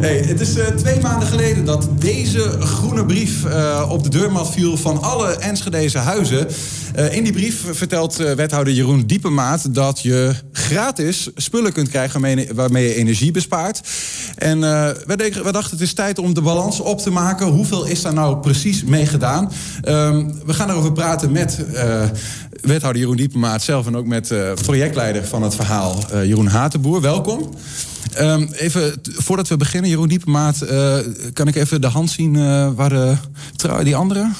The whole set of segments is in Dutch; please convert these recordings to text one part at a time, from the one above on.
Hey, het is uh, twee maanden geleden dat deze groene brief uh, op de deurmat viel van alle Enschedeze huizen. Uh, in die brief vertelt wethouder Jeroen Diepemaat dat je gratis spullen kunt krijgen waarmee, je energie bespaart. En we, dachten het is tijd om de balans op te maken. Hoeveel is daar nou precies mee gedaan? Ehm, we gaan erover praten met wethouder Jeroen Diepemaat zelf en ook met projectleider van het verhaal Jeroen Hatenboer. Welkom. Um, even, voordat we beginnen, Jeroen Diepemaat, uh, kan ik even de hand zien uh, waar de, die andere?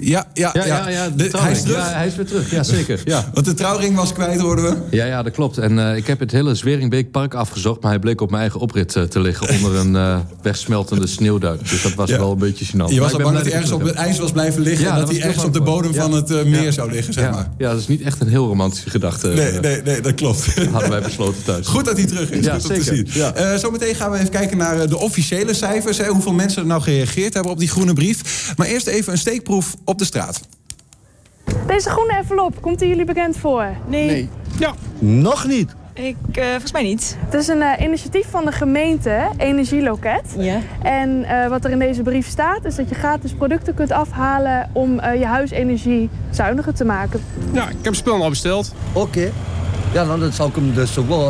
Ja, ja, ja. ja, ja de, hij is terug. Ja, hij is weer terug, ja zeker. Ja. Want de trouwring was kwijt, hoorden we. Ja, ja dat klopt. En uh, ik heb het hele Zweringbeekpark afgezocht... maar hij bleek op mijn eigen oprit uh, te liggen... onder een uh, wegsmeltende sneeuwduik. Dus dat was wel een beetje gênant. Je was al bang dat hij ergens op het ijs was blijven liggen... en dat, hij ergens op de bodem van het meer zou liggen, zeg maar. Ja, dat is niet echt een heel romantische gedachte. Nee, nee, nee dat klopt. Hadden wij besloten thuis. Goed dat hij terug is, ja, zeker. te zien. Zometeen gaan we even kijken naar de officiële cijfers. Hè, hoeveel mensen er nou gereageerd hebben op die groene brief. Maar eerst even een steekproef op de straat. Deze groene envelop, komt die jullie bekend voor? Nee. nee. Ja. Nog niet. Ik, uh, volgens mij niet. Het is een uh, initiatief van de gemeente, Energieloket. Ja. En uh, wat er in deze brief staat, is dat je gratis producten kunt afhalen om je huisenergie zuiniger te maken. Ja, ik heb spullen al besteld. Oké. Okay. Ja, dan zou ik hem dus ook wel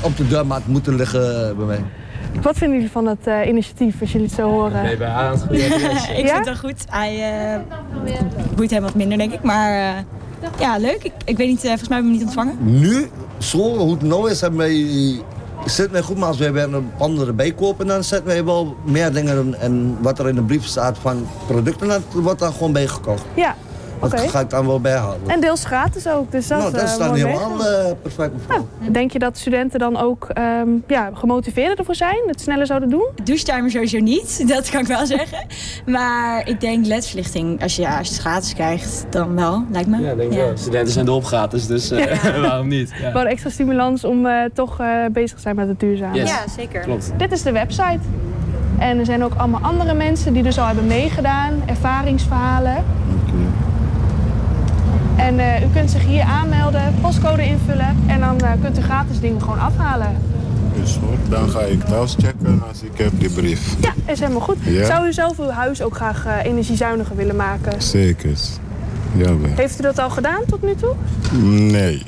op de deurmaat moeten liggen bij mij. Wat vinden jullie van het uh, initiatief, als jullie het zo horen? Nee, bij aan Ik vind het wel goed. Hij uh, boeit hem wat minder, denk ik. Maar uh, ja, leuk. Ik, ik weet niet, volgens mij hebben we hem niet ontvangen. Nu, zo hoe het nou is, hebben wij... Zit mij goed, maar als wij weer een andere bijkopen, dan zetten wij wel meer dingen. En wat er in de brief staat van producten, dat wordt daar gewoon bijgekocht. Ja, dat ga ik dan wel bijhalen. En deels gratis ook. Dus dat, nou, dat is dan helemaal uh, perfect. Nou, denk je dat studenten dan ook um, ja, gemotiveerder ervoor zijn? Het sneller zouden doen? Douchetimer sowieso niet, dat kan ik wel zeggen. Maar ik denk ledverlichting, als je, ja, als je het gratis krijgt, dan wel, lijkt me. Ja, denk ik wel. Studenten zijn erop gratis, dus uh, waarom niet? Ja. Gewoon extra stimulans om uh, toch bezig te zijn met het duurzaam. Ja, zeker. Klopt. Dit is de website. En er zijn ook allemaal andere mensen die dus al hebben meegedaan, ervaringsverhalen. En uh, u kunt zich hier aanmelden, postcode invullen en dan uh, kunt u gratis dingen gewoon afhalen. Is goed, dan ga ik thuis checken als ik heb die brief. Ja, is helemaal goed. Ja? Zou u zelf uw huis ook graag uh, energiezuiniger willen maken? Zeker, jawel. Heeft u dat al gedaan tot nu toe? Nee,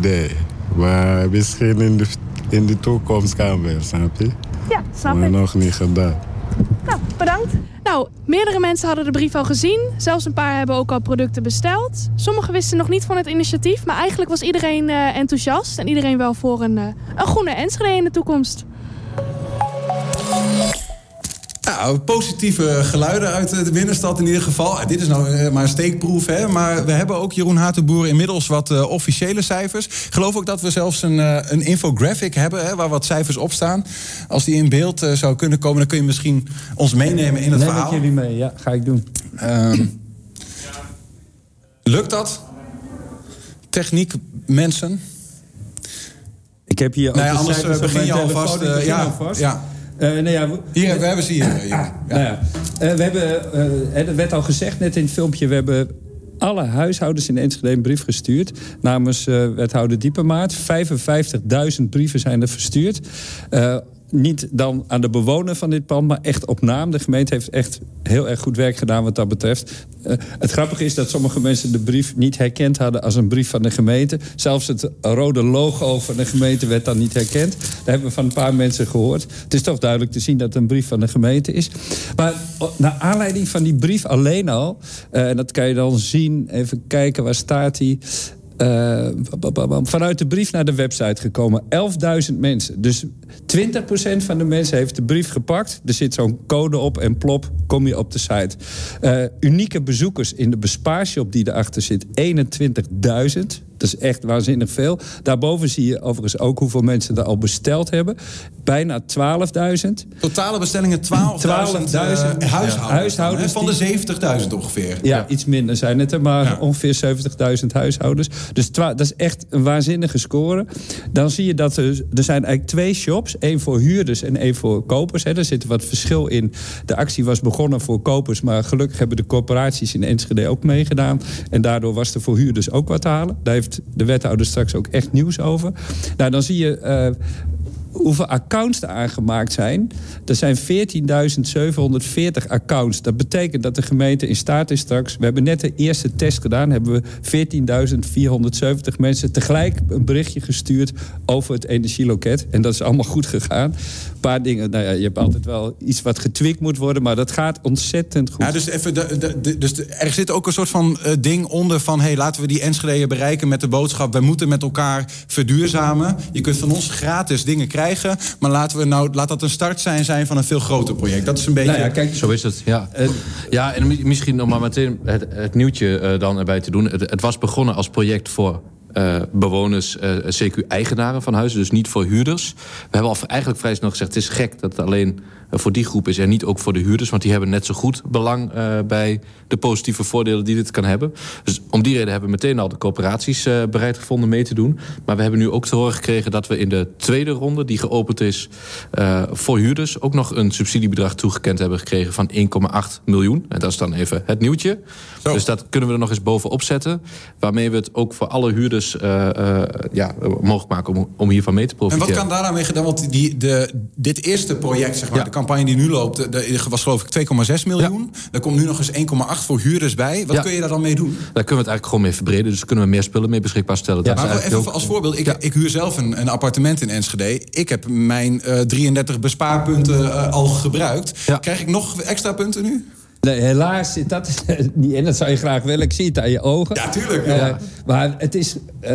nee. Maar misschien in de, in de toekomst kan wel, snap je? Ja, snap ik. Maar nog niet gedaan. Nou, bedankt. Nou, meerdere mensen hadden de brief al gezien. Zelfs een paar hebben ook al producten besteld. Sommigen wisten nog niet van het initiatief. Maar eigenlijk was iedereen uh, enthousiast. En iedereen wel voor een, uh, een groene Enschede in de toekomst. Nou, positieve geluiden uit de binnenstad in ieder geval. Dit is nou eh, maar een steekproef, hè. Maar we hebben ook, Jeroen Hatenboer, inmiddels wat uh, officiële cijfers. Ik geloof ook dat we zelfs een, uh, een infographic hebben, hè, waar wat cijfers op staan. Als die in beeld uh, zou kunnen komen, dan kun je misschien ons meenemen in het Neem verhaal. Neem ik jullie mee, ja, ga ik doen. Um, lukt dat? Techniek, mensen? Ik heb hier ook nou ja, anders begin je alvast. ja, alvast. ja. Uh, nou ja, hier, we hebben ze hier. Ja. Nou ja. Uh, we hebben, uh, werd al gezegd net in het filmpje... we hebben alle huishoudens in Enschede een brief gestuurd... namens wethouder Diepemaat. 55.000 brieven zijn er verstuurd niet dan aan de bewoner van dit pand, maar echt op naam. De gemeente heeft echt heel erg goed werk gedaan wat dat betreft. Uh, het grappige is dat sommige mensen de brief niet herkend hadden als een brief van de gemeente. Zelfs het rode logo van de gemeente werd dan niet herkend. Daar hebben we van een paar mensen gehoord. Het is toch duidelijk te zien dat het een brief van de gemeente is. Maar naar aanleiding van die brief alleen al... Uh, en dat kan je dan zien, even kijken, waar staat die... Uh, vanuit de brief naar de website gekomen. 11.000 mensen. Dus 20% van de mensen heeft de brief gepakt. Er zit zo'n code op en plop, kom je op de site. Uh, unieke bezoekers in de bespaarshop die erachter zit. 21.000. Dat is echt waanzinnig veel. Daarboven zie je overigens ook hoeveel mensen er al besteld hebben. Bijna 12.000. Totale bestellingen 12.000 12 uh, huishoudens. van de 70.000 ongeveer. Ja, iets minder zijn het er, maar ongeveer 70.000 huishoudens. Dus dat is echt een waanzinnige score. Dan zie je dat er, er zijn eigenlijk twee shops. één voor huurders en één voor kopers. Hè. Er zit wat verschil in. De actie was begonnen voor kopers, maar gelukkig hebben de corporaties in Enschede ook meegedaan. En daardoor was er voor huurders ook wat te halen. Daar heeft de wethouder straks ook echt nieuws over. Nou, dan zie je... Hoeveel accounts er aangemaakt zijn. Er zijn 14.740 accounts. Dat betekent dat de gemeente in staat is straks... We hebben net de eerste test gedaan. Hebben we 14.470 mensen tegelijk een berichtje gestuurd... over het energieloket. En dat is allemaal goed gegaan. Een paar dingen, nou ja, je hebt altijd wel iets wat getwikt moet worden... maar dat gaat ontzettend goed. Ja, dus even dus er zit ook een soort van uh, ding onder van... hey, laten we die Enschede'en bereiken met de boodschap... wij moeten met elkaar verduurzamen. Je kunt van ons gratis dingen krijgen... maar laten we nou, laat dat een start zijn, zijn van een veel groter project. Dat is een beetje... Nou ja, kijk, zo is het, ja. Uh, ja, en misschien nog maar meteen het, het nieuwtje uh, dan erbij te doen. Het, het was begonnen als project voor uh, bewoners, uh, CQ-eigenaren van huizen, dus niet voor huurders. We hebben al eigenlijk vrij snel gezegd: het is gek dat het alleen voor die groep is en niet ook voor de huurders, want die hebben net zo goed belang bij de positieve voordelen die dit kan hebben. Dus om die reden hebben we meteen al de coöperaties bereid gevonden mee te doen. Maar we hebben nu ook te horen gekregen dat we in de tweede ronde, die geopend is voor huurders, ook nog een subsidiebedrag toegekend hebben gekregen van 1,8 miljoen. En dat is dan even het nieuwtje. Zo. Dus dat kunnen we er nog eens bovenop zetten, waarmee we het ook voor alle huurders ja, mogelijk maken om, om hiervan mee te profiteren. En wat kan daar nou mee gedaan? Want die, de, dit eerste project, zeg maar, ja. de campagne die nu loopt... De was geloof ik 2,6 miljoen. Ja. Er komt nu nog eens 1,8 voor huurders bij. Wat ja. kun je daar dan mee doen? Daar kunnen we het eigenlijk gewoon mee verbreden. Dus kunnen we meer spullen mee beschikbaar stellen. Ja, maar even ook... als voorbeeld. Ik, ik huur zelf een, een, appartement in Enschede. Ik heb mijn uh, 33 bespaarpunten al gebruikt. Krijg ik nog extra punten nu? Nee, helaas zit dat niet in. Dat zou je graag willen. Ik zie het aan je ogen. Ja, tuurlijk. Ja. Uh, maar het is uh,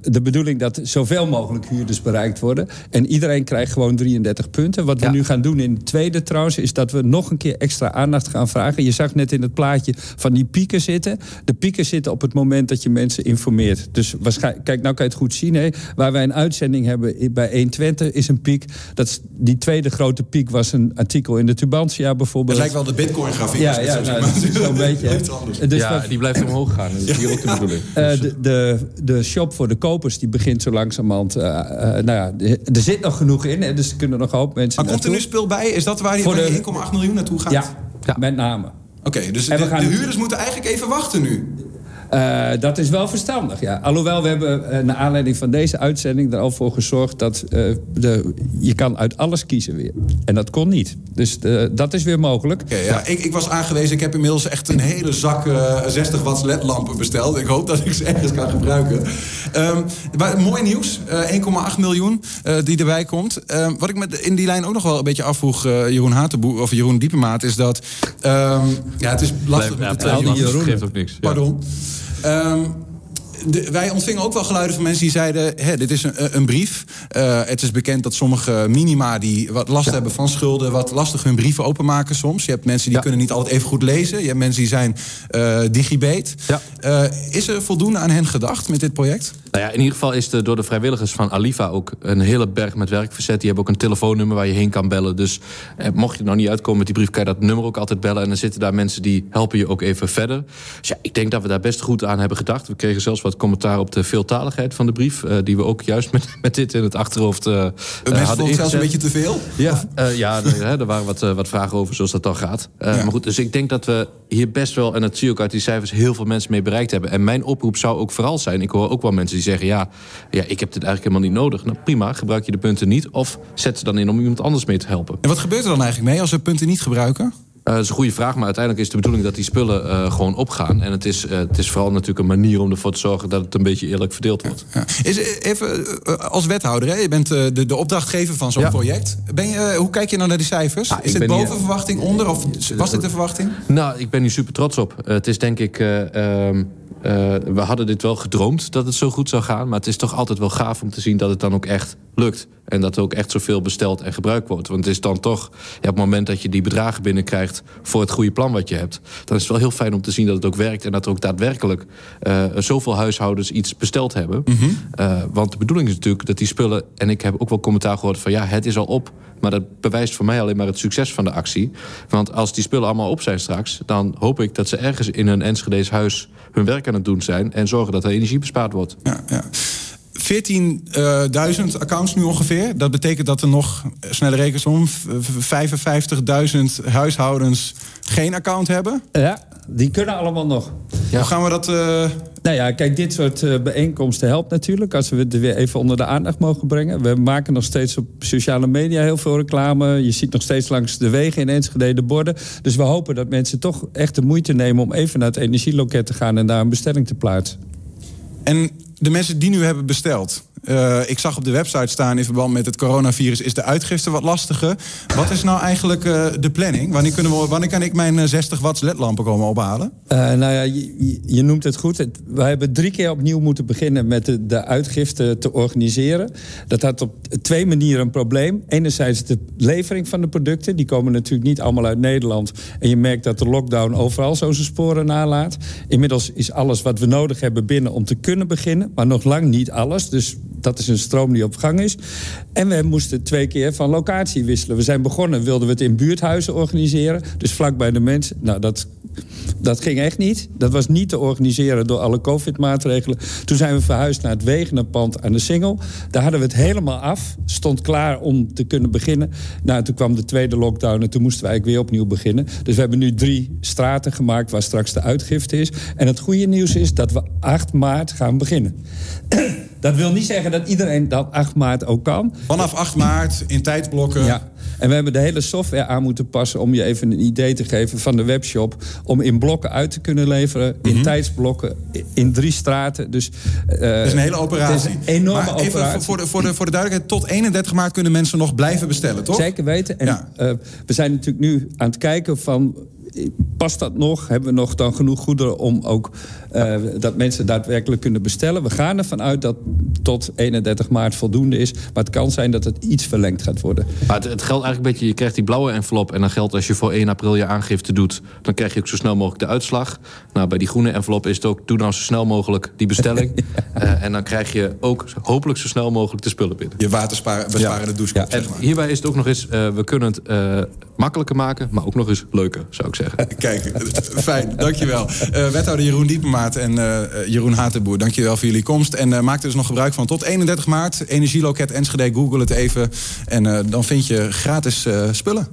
de bedoeling dat zoveel mogelijk huurders bereikt worden. En iedereen krijgt gewoon 33 punten. Wat we ja. nu gaan doen in de tweede trouwens... is dat we nog een keer extra aandacht gaan vragen. Je zag net in het plaatje van die pieken zitten. De pieken zitten op het moment dat je mensen informeert. Dus waarschijnlijk, kijk, nou kan je het goed zien. Hè? Waar wij een uitzending hebben bij 120 is een piek. Dat is, die tweede grote piek was een artikel in de Tubantia bijvoorbeeld. Het lijkt wel de bitcoin-grafiek. Ja, ja, nou, zo'n beetje. Dus ja, dat, die blijft omhoog gaan. Dat is hier ook de bedoeling. Uh, de, de, de shop voor de kopers die begint zo langzamerhand... Uh, uh, nou ja, er zit nog genoeg in, hè, dus er kunnen nog een hoop mensen Maar komt er nu spul bij? Is dat waar die, die 1,8 miljoen naartoe gaat? Ja, ja. met name. Oké, okay, dus de, de, huurders moeten eigenlijk even wachten nu? Uh, dat is wel verstandig, ja. Alhoewel, we hebben uh, naar aanleiding van deze uitzending er al voor gezorgd... dat uh, de, je kan uit alles kiezen weer. En dat kon niet. Dus dat is weer mogelijk. Okay, ja. ik, ik, was aangewezen, ik heb inmiddels echt een hele zak 60 watts ledlampen besteld. Ik hoop dat ik ze ergens kan gebruiken. Um, maar, mooi nieuws, 1,8 miljoen die erbij komt. Um, wat ik me in die lijn ook nog wel een beetje afvroeg, Jeroen Hatenboer... of Jeroen Diepemaat, is dat... Um, ja, het is lastig Blijf, met twee Jeroen geeft ook niks. Pardon. Um, de, wij ontvingen ook wel geluiden van mensen die zeiden... Hè, dit is een, een brief. Uh, het is bekend dat sommige minima die wat last ja. hebben van schulden... wat lastig hun brieven openmaken soms. Je hebt mensen die ja. kunnen niet altijd even goed lezen. Je hebt mensen die zijn uh. Ja. Uh, is er voldoende aan hen gedacht met dit project? Nou ja, in ieder geval is er door de vrijwilligers van Alifa ook een hele berg met werk verzet. Die hebben ook een telefoonnummer waar je heen kan bellen. Dus eh, mocht je er nou niet uitkomen met die brief, kan je dat nummer ook altijd bellen. En dan zitten daar mensen die helpen je ook even verder. Dus ja, ik denk dat we daar best goed aan hebben gedacht. We kregen zelfs wat commentaar op de veeltaligheid van de brief. Uh, die we ook juist met, met dit in het achterhoofd uh, hadden het zelfs een beetje te veel? Ja, ja er waren wat, wat vragen over zoals dat dan gaat. Ja. Maar goed, dus ik denk dat we hier best wel, en dat zie je ook uit die cijfers... heel veel mensen mee bereikt hebben. En mijn oproep zou ook vooral zijn... ik hoor ook wel mensen die zeggen... ja, ja ik heb dit eigenlijk helemaal niet nodig. Nou prima, gebruik je de punten niet. Of zet ze dan in om iemand anders mee te helpen. En wat gebeurt er dan eigenlijk mee als we punten niet gebruiken? Uh, dat is een goede vraag, maar uiteindelijk is de bedoeling dat die spullen uh, gewoon opgaan. En het is, uh, het is vooral natuurlijk een manier om ervoor te zorgen dat het een beetje eerlijk verdeeld wordt. Ja. Is, even als wethouder, hè? je bent de, de opdrachtgever van zo'n ja. project. Ben je, hoe kijk je nou naar die cijfers? Ja, is dit boven verwachting, onder of was dit de verwachting? Nou, ik ben hier super trots op. het is denk ik. Ehm, uh, we hadden dit wel gedroomd dat het zo goed zou gaan. Maar het is toch altijd wel gaaf om te zien dat het dan ook echt lukt. En dat er ook echt zoveel besteld en gebruikt wordt. Want het is dan toch, ja, op het moment dat je die bedragen binnenkrijgt... voor het goede plan wat je hebt... dan is het wel heel fijn om te zien dat het ook werkt... en dat er ook daadwerkelijk uh, zoveel huishoudens iets besteld hebben. Mm -hmm. uh, want de bedoeling is natuurlijk dat die spullen... en ik heb ook wel commentaar gehoord van ja, het is al op... Maar dat bewijst voor mij alleen maar het succes van de actie. Want als die spullen allemaal op zijn straks... dan hoop ik dat ze ergens in een Enschede's huis hun werk aan het doen zijn... en zorgen dat er energie bespaard wordt. Ja, ja. 14.000 accounts nu ongeveer. Dat betekent dat er nog, eh, snelle rekensom, 55.000 huishoudens geen account hebben. Ja, die kunnen allemaal nog. Hoe gaan we dat... Uh... Nou ja, kijk, dit soort uh, bijeenkomsten helpt natuurlijk... als we het weer even onder de aandacht mogen brengen. We maken nog steeds op sociale media heel veel reclame. Je ziet nog steeds langs de wegen in Enschede de borden. Dus we hopen dat mensen toch echt de moeite nemen... om even naar het energieloket te gaan en daar een bestelling te plaatsen. En de mensen die nu hebben besteld... Uh, ik zag op de website staan in verband met het coronavirus is de uitgifte wat lastiger. Wat is nou eigenlijk uh, de planning? Wanneer, kunnen we, wanneer kan ik mijn 60 eh, watts ledlampen komen ophalen? Uh, nou ja, je, je, noemt het goed. We hebben drie keer opnieuw moeten beginnen met de, de, uitgifte te organiseren. Dat had op twee manieren een probleem. Enerzijds de levering van de producten. Die komen natuurlijk niet allemaal uit Nederland. En je merkt dat de lockdown overal zo zijn sporen nalaat. Inmiddels is alles wat we nodig hebben binnen om te kunnen beginnen. Maar nog lang niet alles. Dus dat is een stroom die op gang is. En we moesten twee keer van locatie wisselen. We zijn begonnen, wilden we het in buurthuizen organiseren. Dus vlakbij de mensen. Nou, dat, dat ging echt niet. Dat was niet te organiseren door alle covid-maatregelen. Toen zijn we verhuisd naar het Wegenenpand aan de Singel. Daar hadden we het helemaal af. Stond klaar om te kunnen beginnen. Nou, toen kwam de tweede lockdown en toen moesten we eigenlijk weer opnieuw beginnen. Dus we hebben nu drie straten gemaakt waar straks de uitgifte is. En het goede nieuws is dat we 8 maart gaan beginnen. Dat wil niet zeggen dat iedereen dat 8 maart ook kan. Vanaf 8 maart in tijdsblokken. Ja. En we hebben de hele software aan moeten passen om je even een idee te geven van de webshop. Om in blokken uit te kunnen leveren, in mhm. tijdsblokken, in drie straten. Dus, uh, dat is een hele operatie. een enorme maar even operatie. Voor de, voor, de, voor de duidelijkheid, tot 31 maart kunnen mensen nog blijven bestellen, toch? Zeker weten. En ja. uh, we zijn natuurlijk nu aan het kijken van past dat nog? Hebben we nog dan genoeg goederen om ook uh, dat mensen daadwerkelijk kunnen bestellen? We gaan ervan uit dat tot 31 maart voldoende is. Maar het kan zijn dat het iets verlengd gaat worden. Maar het, het geldt eigenlijk een beetje, je krijgt die blauwe envelop... en dan geldt als je voor 1 april je aangifte doet... dan krijg je ook zo snel mogelijk de uitslag. Nou, bij die groene envelop is het ook... doe nou zo snel mogelijk die bestelling. ja. uh, en dan krijg je ook hopelijk zo snel mogelijk de spullen binnen. Je waterbesparende ja. douchekop, ja. En hierbij is het ook nog eens... Uh, we kunnen het makkelijker maken, maar ook nog eens leuker, zou ik zeggen. Kijk, fijn, dankjewel. Uh, wethouder Jeroen Diepenmaat en uh, Jeroen Hatenboer, dankjewel voor jullie komst. En maak er dus nog gebruik van. Tot 31 maart, Energieloket Enschede, google het even. En dan vind je gratis spullen.